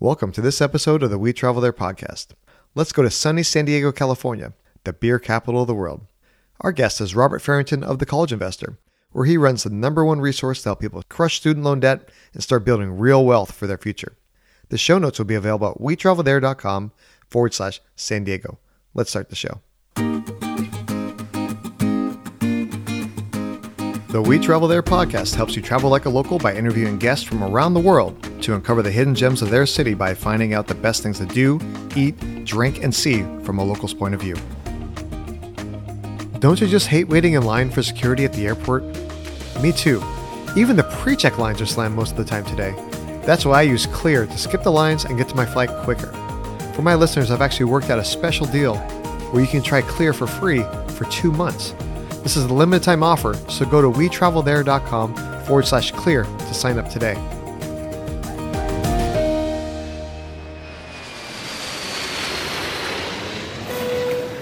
Welcome to this episode of the We Travel There podcast. Let's go to sunny San Diego, California, the beer capital of the world. Our guest is Robert Farrington of The College Investor, where he runs the number one resource to help people crush student loan debt and start building real wealth for their future. The show notes will be available at wetravelthere.com forward slash San Diego. Let's start the show. The We Travel There podcast helps you travel like a local by interviewing guests from around the world to uncover the hidden gems of their city by finding out the best things to do, eat, drink, and see from a local's point of view. Don't you just hate waiting in line for security at the airport? Me too. Even the pre check lines are slammed most of the time today. That's why I use Clear to skip the lines and get to my flight quicker. For my listeners, I've actually worked out a special deal where you can try Clear for free for two months. This is a limited time offer, so go to wetravelthere.com forward slash clear to sign up today.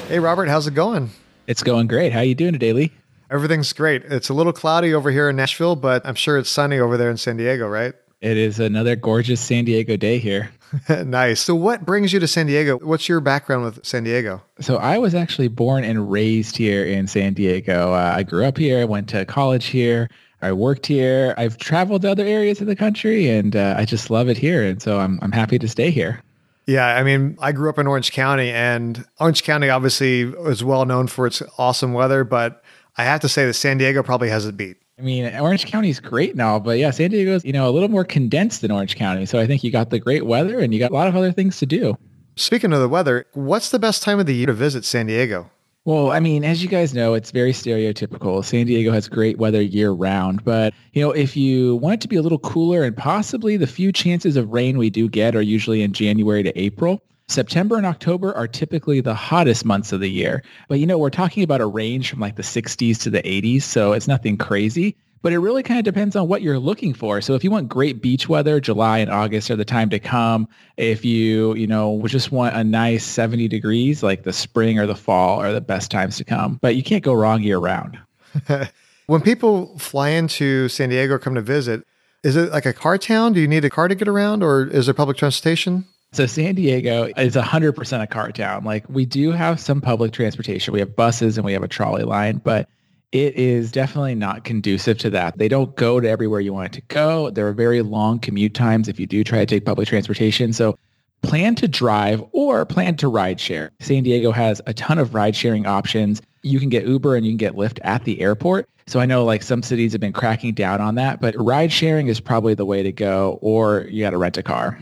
Hey Robert, how's it going? It's going great. How you doing today, Lee? Everything's great. It's a little cloudy over here in Nashville, but I'm sure it's sunny over there in San Diego, right? It is another gorgeous San Diego day here. nice. So, what brings you to San Diego? What's your background with San Diego? So, I was actually born and raised here in San Diego. Uh, I grew up here, I went to college here. I worked here. I've traveled to other areas of the country, and uh, I just love it here. And so, I'm I'm happy to stay here. Yeah, I mean, I grew up in Orange County, and Orange County obviously is well known for its awesome weather, but I have to say that San Diego probably has it beat. I mean, Orange County is great now, but yeah, San Diego's, you know, a little more condensed than Orange County. So I think you got the great weather and you got a lot of other things to do. Speaking of the weather, what's the best time of the year to visit San Diego? Well, I mean, as you guys know, it's very stereotypical. San Diego has great weather year round, but you know, if you want it to be a little cooler and possibly the few chances of rain we do get are usually in January to April. September and October are typically the hottest months of the year. But you know, we're talking about a range from like the 60s to the 80s, so it's nothing crazy. But it really kind of depends on what you're looking for. So if you want great beach weather, July and August are the time to come. If you, you know, just want a nice 70 degrees, like the spring or the fall are the best times to come. But you can't go wrong year round. when people fly into San Diego or come to visit, is it like a car town? Do you need a car to get around or is there public transportation? So San Diego is 100% a car town. Like we do have some public transportation. We have buses and we have a trolley line, but it is definitely not conducive to that. They don't go to everywhere you want it to go. There are very long commute times if you do try to take public transportation. So plan to drive or plan to ride share. San Diego has a ton of ride sharing options. You can get Uber and you can get Lyft at the airport. So I know like some cities have been cracking down on that, but ride sharing is probably the way to go or you got to rent a car.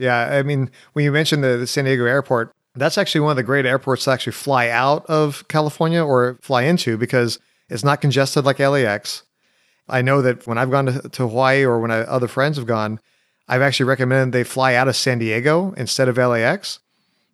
Yeah, I mean, when you mentioned the, the San Diego airport, that's actually one of the great airports to actually fly out of California or fly into because it's not congested like LAX. I know that when I've gone to, to Hawaii or when I, other friends have gone, I've actually recommended they fly out of San Diego instead of LAX.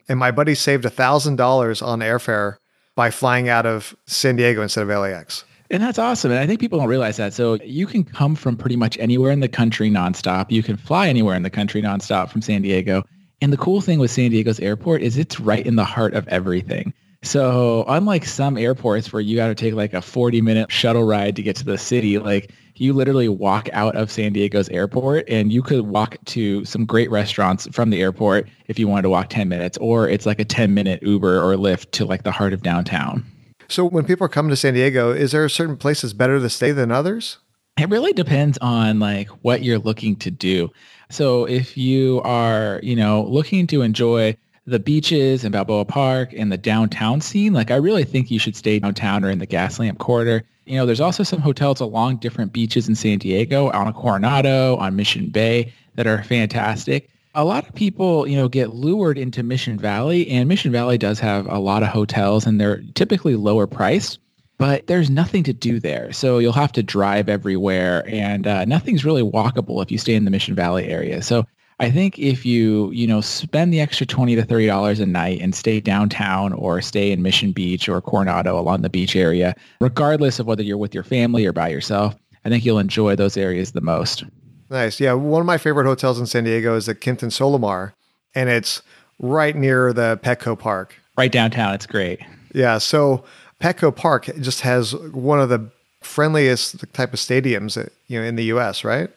And my buddy saved $1,000 on airfare by flying out of San Diego instead of LAX. And that's awesome. And I think people don't realize that. So you can come from pretty much anywhere in the country nonstop. You can fly anywhere in the country nonstop from San Diego. And the cool thing with San Diego's airport is it's right in the heart of everything. So unlike some airports where you got to take like a 40 minute shuttle ride to get to the city, like you literally walk out of San Diego's airport and you could walk to some great restaurants from the airport if you wanted to walk 10 minutes, or it's like a 10 minute Uber or Lyft to like the heart of downtown. So when people are coming to San Diego, is there certain places better to stay than others? It really depends on like what you're looking to do. So if you are, you know, looking to enjoy the beaches and Balboa Park and the downtown scene, like I really think you should stay downtown or in the Gaslamp Quarter. You know, there's also some hotels along different beaches in San Diego, on Coronado, on Mission Bay that are fantastic a lot of people, you know, get lured into Mission Valley and Mission Valley does have a lot of hotels and they're typically lower priced, but there's nothing to do there. So you'll have to drive everywhere and uh, nothing's really walkable if you stay in the Mission Valley area. So I think if you, you know, spend the extra 20 to $30 a night and stay downtown or stay in Mission Beach or Coronado along the beach area, regardless of whether you're with your family or by yourself, I think you'll enjoy those areas the most. Nice. Yeah. One of my favorite hotels in San Diego is the Kimpton Solamar, and it's right near the Petco Park. Right downtown. It's great. Yeah. So Petco Park just has one of the friendliest type of stadiums you know in the U.S. Right?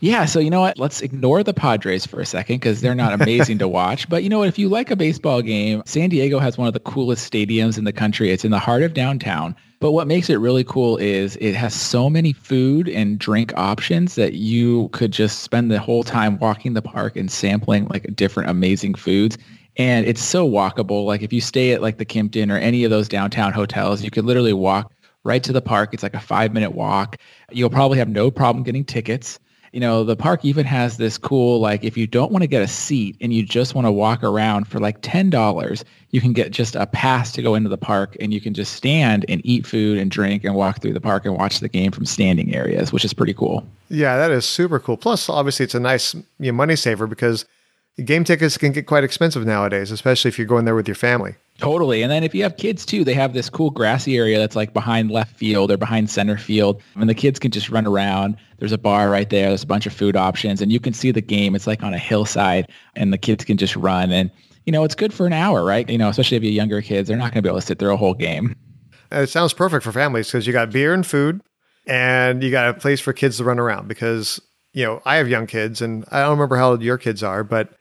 Yeah, so you know what? Let's ignore the Padres for a second because they're not amazing to watch. But you know what? If you like a baseball game, San Diego has one of the coolest stadiums in the country. It's in the heart of downtown. But what makes it really cool is it has so many food and drink options that you could just spend the whole time walking the park and sampling like different amazing foods. And it's so walkable. Like if you stay at like the Kimpton or any of those downtown hotels, you could literally walk right to the park. It's like a five minute walk. You'll probably have no problem getting tickets you know, the park even has this cool, like if you don't want to get a seat and you just want to walk around for like $10, you can get just a pass to go into the park and you can just stand and eat food and drink and walk through the park and watch the game from standing areas, which is pretty cool. Yeah, that is super cool. Plus, obviously, it's a nice you know, money saver because game tickets can get quite expensive nowadays, especially if you're going there with your family. Totally. And then if you have kids too, they have this cool grassy area that's like behind left field or behind center field. And the kids can just run around. There's a bar right there. There's a bunch of food options and you can see the game. It's like on a hillside and the kids can just run. And, you know, it's good for an hour, right? You know, especially if you have younger kids, they're not going to be able to sit through a whole game. It sounds perfect for families because you got beer and food and you got a place for kids to run around because, you know, I have young kids and I don't remember how old your kids are, but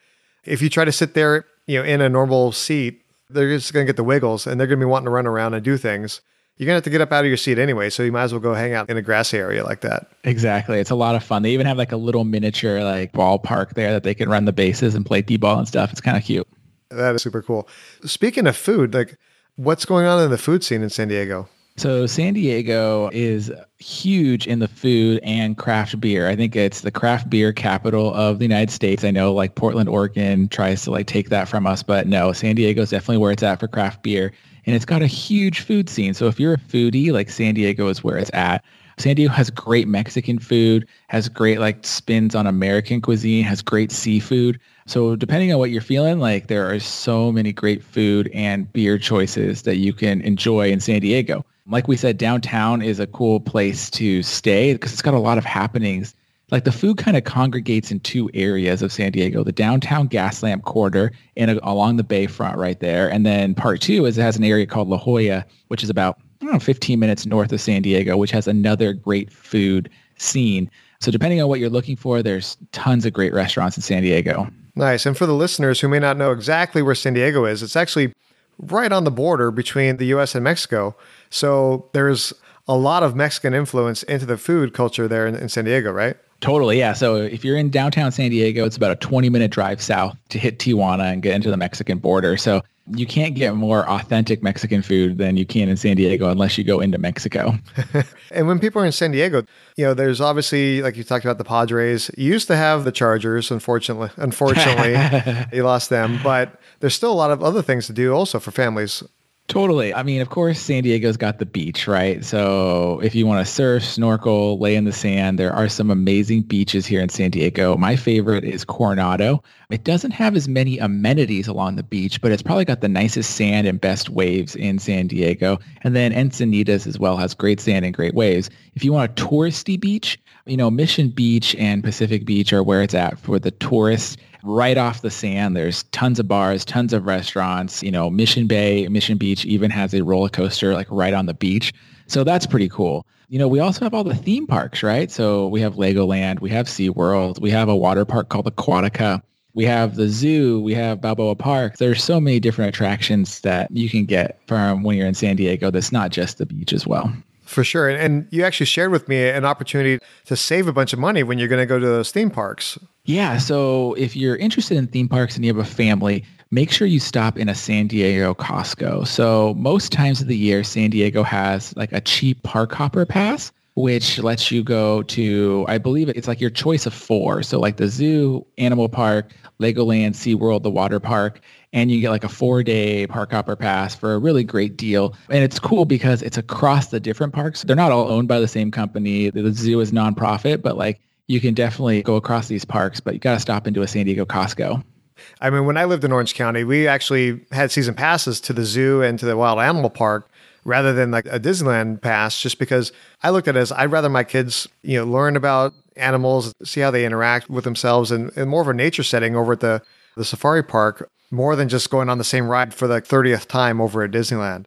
if you try to sit there, you know, in a normal seat, they're just going to get the wiggles and they're going to be wanting to run around and do things. You're going to have to get up out of your seat anyway, so you might as well go hang out in a grassy area like that. Exactly. It's a lot of fun. They even have like a little miniature like ballpark there that they can run the bases and play t-ball and stuff. It's kind of cute. That is super cool. Speaking of food, like what's going on in the food scene in San Diego? So San Diego is huge in the food and craft beer. I think it's the craft beer capital of the United States. I know like Portland, Oregon tries to like take that from us, but no, San Diego is definitely where it's at for craft beer. And it's got a huge food scene. So if you're a foodie, like San Diego is where it's at. San Diego has great Mexican food, has great like spins on American cuisine, has great seafood. So depending on what you're feeling, like there are so many great food and beer choices that you can enjoy in San Diego. Like we said, downtown is a cool place to stay because it's got a lot of happenings. Like the food kind of congregates in two areas of San Diego, the downtown Gaslamp corridor and along the bayfront right there. And then part two is it has an area called La Jolla, which is about, know, 15 minutes north of San Diego, which has another great food scene. So depending on what you're looking for, there's tons of great restaurants in San Diego. Nice. And for the listeners who may not know exactly where San Diego is, it's actually right on the border between the US and Mexico. So there's a lot of Mexican influence into the food culture there in, in, San Diego, right? Totally, yeah. So if you're in downtown San Diego, it's about a 20 minute drive south to hit Tijuana and get into the Mexican border. So you can't get more authentic Mexican food than you can in San Diego unless you go into Mexico. and when people are in San Diego, you know, there's obviously like you talked about the Padres. You used to have the Chargers, unfortunately. Unfortunately, you lost them, but there's still a lot of other things to do also for families. Totally. I mean, of course, San Diego's got the beach, right? So if you want to surf, snorkel, lay in the sand, there are some amazing beaches here in San Diego. My favorite is Coronado. It doesn't have as many amenities along the beach, but it's probably got the nicest sand and best waves in San Diego. And then Encinitas as well has great sand and great waves. If you want a touristy beach, you know, Mission Beach and Pacific Beach are where it's at for the tourists right off the sand. There's tons of bars, tons of restaurants. You know, Mission Bay, Mission Beach even has a roller coaster like right on the beach. So that's pretty cool. You know, we also have all the theme parks, right? So we have Legoland, we have SeaWorld, we have a water park called Aquatica. We have the zoo, we have Balboa Park. There's so many different attractions that you can get from when you're in San Diego that's not just the beach as well. For sure. And you actually shared with me an opportunity to save a bunch of money when you're going to go to those theme parks. Yeah. So if you're interested in theme parks and you have a family, make sure you stop in a San Diego Costco. So most times of the year, San Diego has like a cheap park hopper pass, which lets you go to, I believe it's like your choice of four. So like the zoo, animal park, Legoland, SeaWorld, the water park, and you get like a four day park hopper pass for a really great deal. And it's cool because it's across the different parks. They're not all owned by the same company. The zoo is nonprofit, but like you can definitely go across these parks, but you got to stop into a San Diego Costco. I mean, when I lived in Orange County, we actually had season passes to the zoo and to the wild animal park rather than like a Disneyland pass, just because I looked at it as I'd rather my kids, you know, learn about animals, see how they interact with themselves and, and more of a nature setting over at the, the safari park more than just going on the same ride for the 30th time over at Disneyland.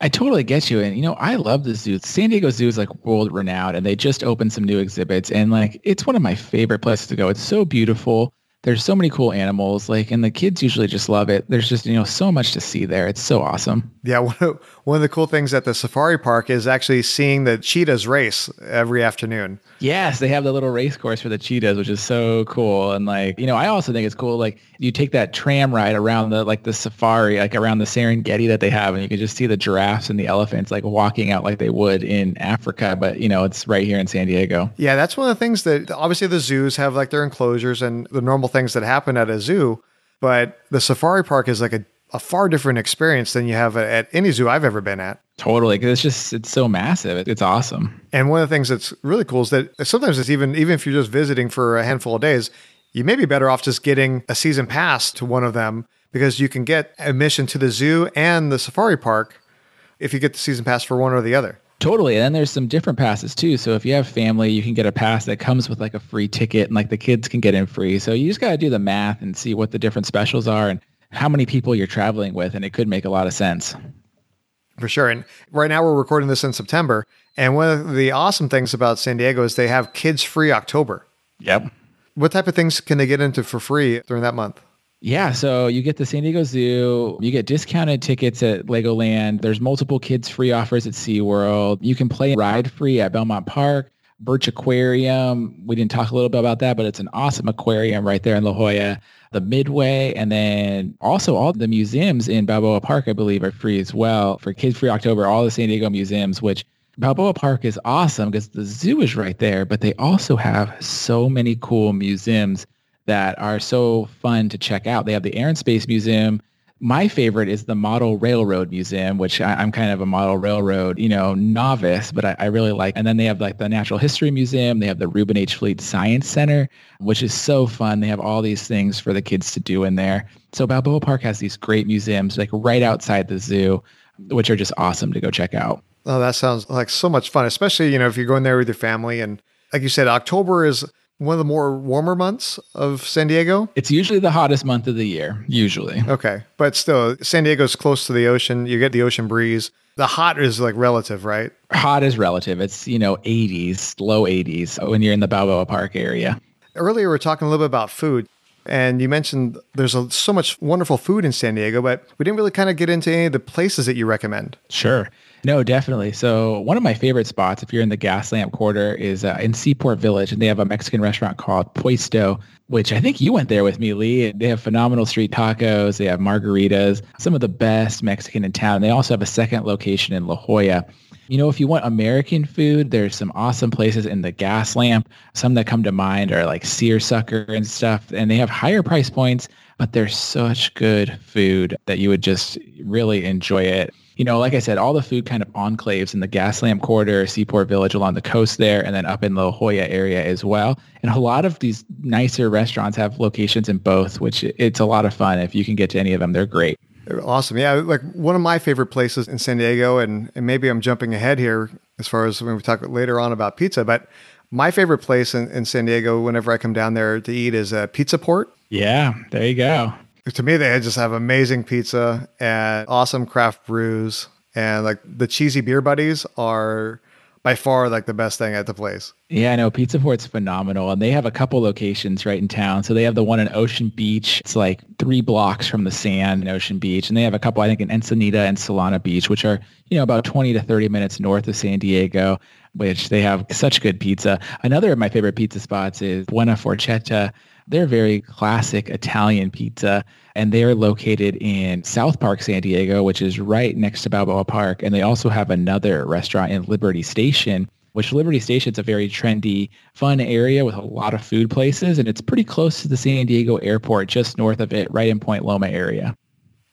I totally get you. And, you know, I love the zoo. San Diego Zoo is like world renowned and they just opened some new exhibits. And like, it's one of my favorite places to go. It's so beautiful there's so many cool animals like and the kids usually just love it there's just you know so much to see there it's so awesome yeah one of, one of the cool things at the safari park is actually seeing the cheetahs race every afternoon. Yes they have the little race course for the cheetahs which is so cool. And like you know i also think it's cool like you take that tram ride around the like the safari like around the serengeti that they have and you can just see the giraffes and the elephants like walking out like they would in africa but you know it's right here in san diego. Yeah that's one of the things that obviously the zoos have like their enclosures and the normal things that happen at a zoo, but the safari park is like a, a far different experience than you have at any zoo I've ever been at. Totally, because it's just it's so massive. It's awesome. And one of the things that's really cool is that sometimes it's even even if you're just visiting for a handful of days, you may be better off just getting a season pass to one of them because you can get admission to the zoo and the safari park if you get the season pass for one or the other. Totally. And then there's some different passes too. So if you have family, you can get a pass that comes with like a free ticket and like the kids can get in free. So you just got to do the math and see what the different specials are and how many people you're traveling with. And it could make a lot of sense. For sure. And right now we're recording this in September. And one of the awesome things about San Diego is they have kids free October. Yep. What type of things can they get into for free during that month? Yeah, so you get the San Diego Zoo, you get discounted tickets at Legoland. There's multiple kids free offers at SeaWorld. You can play ride free at Belmont Park, Birch Aquarium. We didn't talk a little bit about that, but it's an awesome aquarium right there in La Jolla. The Midway, and then also all the museums in Balboa Park, I believe, are free as well for Kids Free October. All the San Diego museums, which Balboa Park is awesome because the zoo is right there, but they also have so many cool museums that are so fun to check out. They have the Air and Space Museum. My favorite is the Model Railroad Museum, which I, am kind of a model railroad, you know, novice, but I, I, really like. And then they have like the Natural History Museum. They have the Reuben H. Fleet Science Center, which is so fun. They have all these things for the kids to do in there. So Balboa Park has these great museums like right outside the zoo, which are just awesome to go check out. Oh, that sounds like so much fun, especially, you know, if you're going there with your family. And like you said, October is one of the more warmer months of San Diego? It's usually the hottest month of the year, usually. Okay. But still, San Diego's close to the ocean. You get the ocean breeze. The hot is like relative, right? Hot is relative. It's, you know, 80s, low 80s when you're in the Balboa Park area. Earlier, we are talking a little bit about food. And you mentioned there's a, so much wonderful food in San Diego, but we didn't really kind of get into any of the places that you recommend. Sure. No, definitely. So one of my favorite spots, if you're in the Gaslamp Quarter, is uh, in Seaport Village, and they have a Mexican restaurant called Puesto, which I think you went there with me, Lee. They have phenomenal street tacos. They have margaritas, some of the best Mexican in town. They also have a second location in La Jolla. You know, if you want American food, there's some awesome places in the Gaslamp. Some that come to mind are like Searsucker and stuff, and they have higher price points, but they're such good food that you would just really enjoy it you know, like I said, all the food kind of enclaves in the Gaslamp Quarter, Seaport Village along the coast there, and then up in the La Jolla area as well. And a lot of these nicer restaurants have locations in both, which it's a lot of fun. If you can get to any of them, they're great. Awesome. Yeah. Like one of my favorite places in San Diego, and, and maybe I'm jumping ahead here as far as when we talk later on about pizza, but my favorite place in, in San Diego, whenever I come down there to eat, is uh, Pizza Port. Yeah. There you go to me, they just have amazing pizza and awesome craft brews. And like the cheesy beer buddies are by far like the best thing at the place. Yeah, I know Pizza Port's phenomenal, and they have a couple locations right in town. So they have the one in Ocean Beach. It's like three blocks from the sand in Ocean Beach, and they have a couple, I think, in Ensenada and Solana Beach, which are you know about twenty to thirty minutes north of San Diego. Which they have such good pizza. Another of my favorite pizza spots is Buena Forchetta they're very classic Italian pizza, and they're located in South Park, San Diego, which is right next to Balboa Park. And they also have another restaurant in Liberty Station, which Liberty Station is a very trendy, fun area with a lot of food places, and it's pretty close to the San Diego airport, just north of it, right in Point Loma area.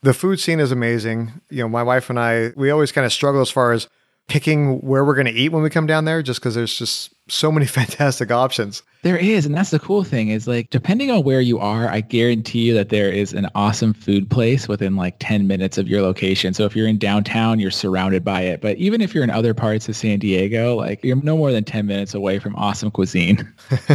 The food scene is amazing. You know, my wife and I, we always kind of struggle as far as picking where we're going to eat when we come down there just because there's just so many fantastic options. There is. And that's the cool thing is like, depending on where you are, I guarantee you that there is an awesome food place within like 10 minutes of your location. So if you're in downtown, you're surrounded by it. But even if you're in other parts of San Diego, like you're no more than 10 minutes away from awesome cuisine.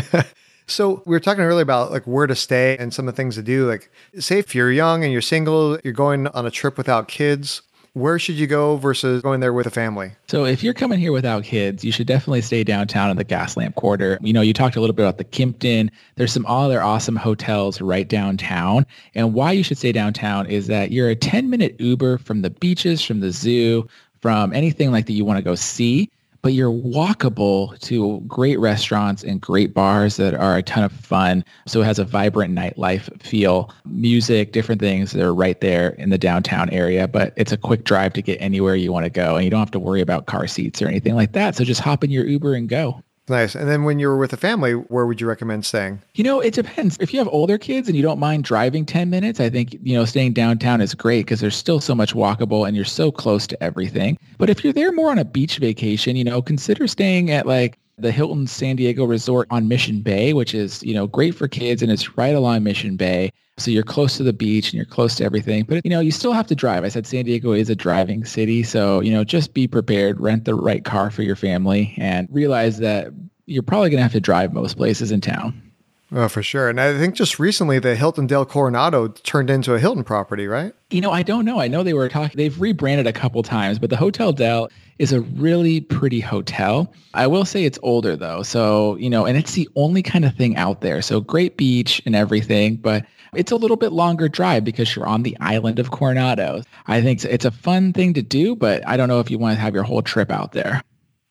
So we were talking earlier about like where to stay and some of the things to do. Like say if you're young and you're single, you're going on a trip without kids, where should you go versus going there with a family? So if you're coming here without kids, you should definitely stay downtown in the Gaslamp Quarter. You know, you talked a little bit about the Kimpton. There's some other awesome hotels right downtown. And why you should stay downtown is that you're a 10 minute Uber from the beaches, from the zoo, from anything like that you want to go see but you're walkable to great restaurants and great bars that are a ton of fun. So it has a vibrant nightlife feel, music, different things that are right there in the downtown area. But it's a quick drive to get anywhere you want to go. And you don't have to worry about car seats or anything like that. So just hop in your Uber and go. Nice. And then when you were with a family, where would you recommend staying? You know, it depends. If you have older kids and you don't mind driving 10 minutes, I think, you know, staying downtown is great because there's still so much walkable and you're so close to everything. But if you're there more on a beach vacation, you know, consider staying at like the Hilton San Diego Resort on Mission Bay, which is, you know, great for kids and it's right along Mission Bay. So you're close to the beach and you're close to everything. But, you know, you still have to drive. I said San Diego is a driving city. So, you know, just be prepared, rent the right car for your family and realize that you're probably going to have to drive most places in town. Oh, for sure. And I think just recently the Hotel Del Coronado turned into a Hilton property, right? You know, I don't know. I know they were talking, they've rebranded a couple times, but the Hotel Del is a really pretty hotel. I will say it's older though. So, you know, and it's the only kind of thing out there. So great beach and everything, but it's a little bit longer drive because you're on the island of Coronado. I think it's a fun thing to do, but I don't know if you want to have your whole trip out there.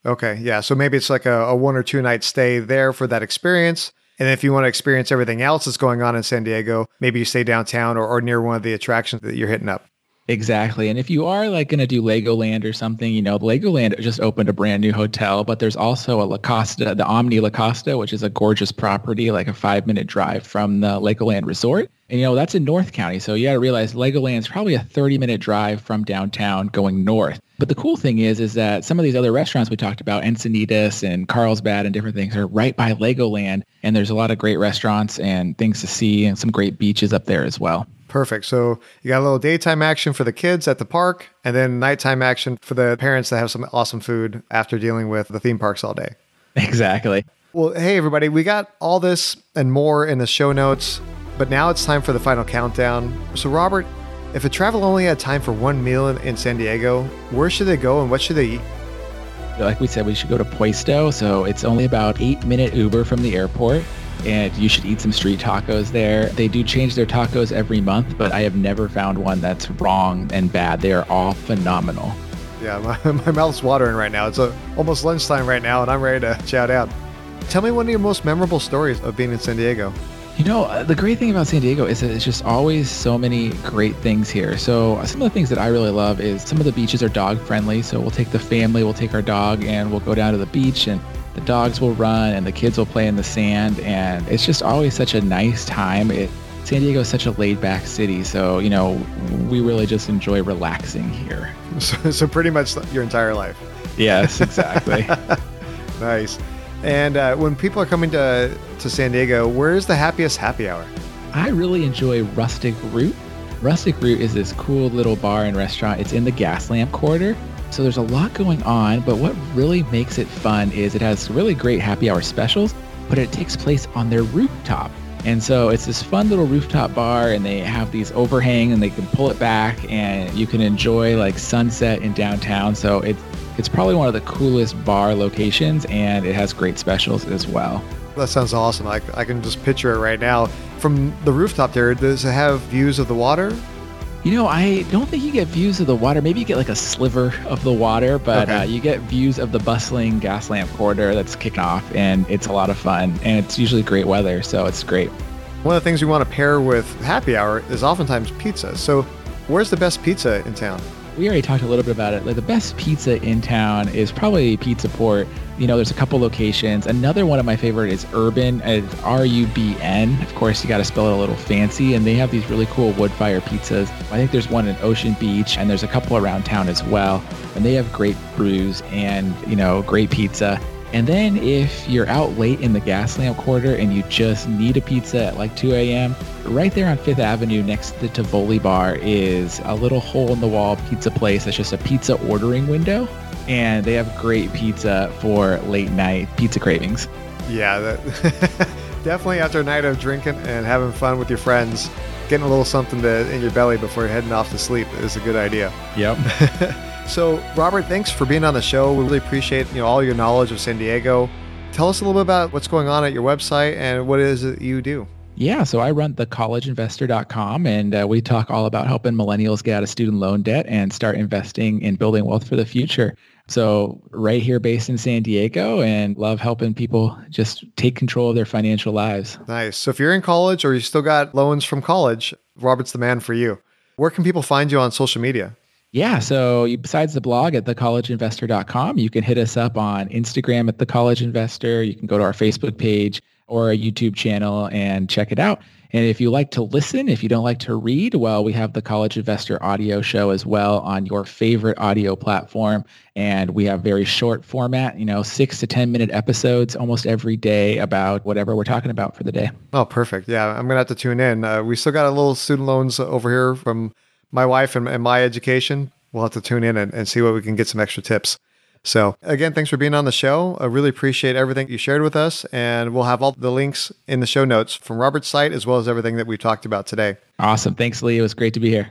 Okay. Yeah. So maybe it's like a, a one or two night stay there for that experience. And if you want to experience everything else that's going on in San Diego, maybe you stay downtown or, or near one of the attractions that you're hitting up. Exactly. And if you are like going to do Legoland or something, you know, Legoland just opened a brand new hotel, but there's also a La Costa, the Omni La Costa, which is a gorgeous property, like a five minute drive from the Legoland resort. And, you know, that's in North County. So you got to realize Legoland's probably a 30 minute drive from downtown going north. But the cool thing is, is that some of these other restaurants we talked about, Encinitas and Carlsbad and different things are right by Legoland. And there's a lot of great restaurants and things to see and some great beaches up there as well. Perfect. So you got a little daytime action for the kids at the park and then nighttime action for the parents that have some awesome food after dealing with the theme parks all day. Exactly. Well, hey, everybody, we got all this and more in the show notes, but now it's time for the final countdown. So, Robert, if a travel only had time for one meal in, in San Diego, where should they go and what should they eat? Like we said, we should go to Puesto. So it's only about eight minute Uber from the airport and you should eat some street tacos there. They do change their tacos every month, but I have never found one that's wrong and bad. They are all phenomenal. Yeah, my, my mouth's watering right now. It's a, almost lunchtime right now, and I'm ready to shout out. Tell me one of your most memorable stories of being in San Diego. You know, uh, the great thing about San Diego is that it's just always so many great things here. So uh, some of the things that I really love is some of the beaches are dog friendly. So we'll take the family, we'll take our dog, and we'll go down to the beach and the dogs will run and the kids will play in the sand and it's just always such a nice time. It, san diego is such a laid back city so you know we really just enjoy relaxing here. So, so pretty much your entire life. Yes exactly. Nice. And uh, when people are coming to, to san diego where is the happiest happy hour? I really enjoy rustic root. Rustic root is this cool little bar and restaurant. It's in the Gaslamp quarter so there's a lot going on, but what really makes it fun is it has really great happy hour specials, but it takes place on their rooftop. And so it's this fun little rooftop bar and they have these overhang and they can pull it back and you can enjoy like sunset in downtown. So it's it's probably one of the coolest bar locations and it has great specials as well. That sounds awesome. I, I can just picture it right now. From the rooftop there, does it have views of the water? You know, I don't think you get views of the water. Maybe you get like a sliver of the water, but okay. uh, you get views of the bustling Gaslamp quarter that's kicking off, and it's a lot of fun. And it's usually great weather, so it's great. One of the things we want to pair with happy hour is oftentimes pizza. So, where's the best pizza in town? We already talked a little bit about it. Like the best pizza in town is probably Pizza Port. You know, there's a couple locations. Another one of my favorite is Urban. R-U-B-N. Of course, you got to spell it a little fancy. And they have these really cool wood fire pizzas. I think there's one in Ocean Beach, and there's a couple around town as well. And they have great brews and you know great pizza. And then if you're out late in the Gaslamp quarter and you just need a pizza at like 2 a.m., right there on Fifth Avenue next to the Tivoli Bar is a little hole in the wall pizza place that's just a pizza ordering window. And they have great pizza for late night pizza cravings. Yeah, that definitely after a night of drinking and having fun with your friends, getting a little something to, in your belly before you're heading off to sleep is a good idea. Yep. So, Robert, thanks for being on the show. We really appreciate you know all your knowledge of San Diego. Tell us a little bit about what's going on at your website and what it is that you do. Yeah, so I run thecollegeinvestor.com and uh, we talk all about helping millennials get out of student loan debt and start investing in building wealth for the future. So right here based in San Diego and love helping people just take control of their financial lives. Nice. So if you're in college or you still got loans from college, Robert's the man for you. Where can people find you on social media? Yeah. So you, besides the blog at thecollegeinvestor.com, you can hit us up on Instagram at the College Investor. You can go to our Facebook page or a YouTube channel and check it out. And if you like to listen, if you don't like to read, well, we have the College Investor audio show as well on your favorite audio platform. And we have very short format, you know, six to 10 minute episodes almost every day about whatever we're talking about for the day. Oh, perfect. Yeah, I'm going to have to tune in. Uh, we still got a little student loans over here from my wife and, and my education. We'll have to tune in and, and see what we can get some extra tips. So again, thanks for being on the show. I really appreciate everything you shared with us, and we'll have all the links in the show notes from Robert's site as well as everything that we talked about today. Awesome. Thanks, Lee. It was great to be here.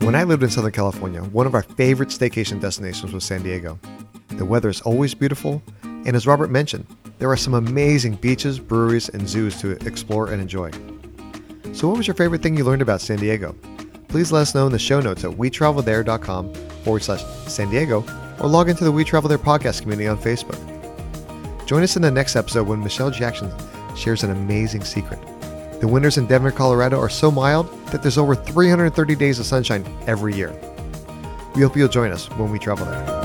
When I lived in Southern California, one of our favorite staycation destinations was San Diego. The weather is always beautiful, and as Robert mentioned, there are some amazing beaches, breweries, and zoos to explore and enjoy. So, what was your favorite thing you learned about San Diego? Please let us know in the show notes at wetravelthere.com forward slash San Diego or log into the We Travel There podcast community on Facebook. Join us in the next episode when Michelle Jackson shares an amazing secret. The winters in Denver, Colorado are so mild that there's over 330 days of sunshine every year. We hope you'll join us when we travel there.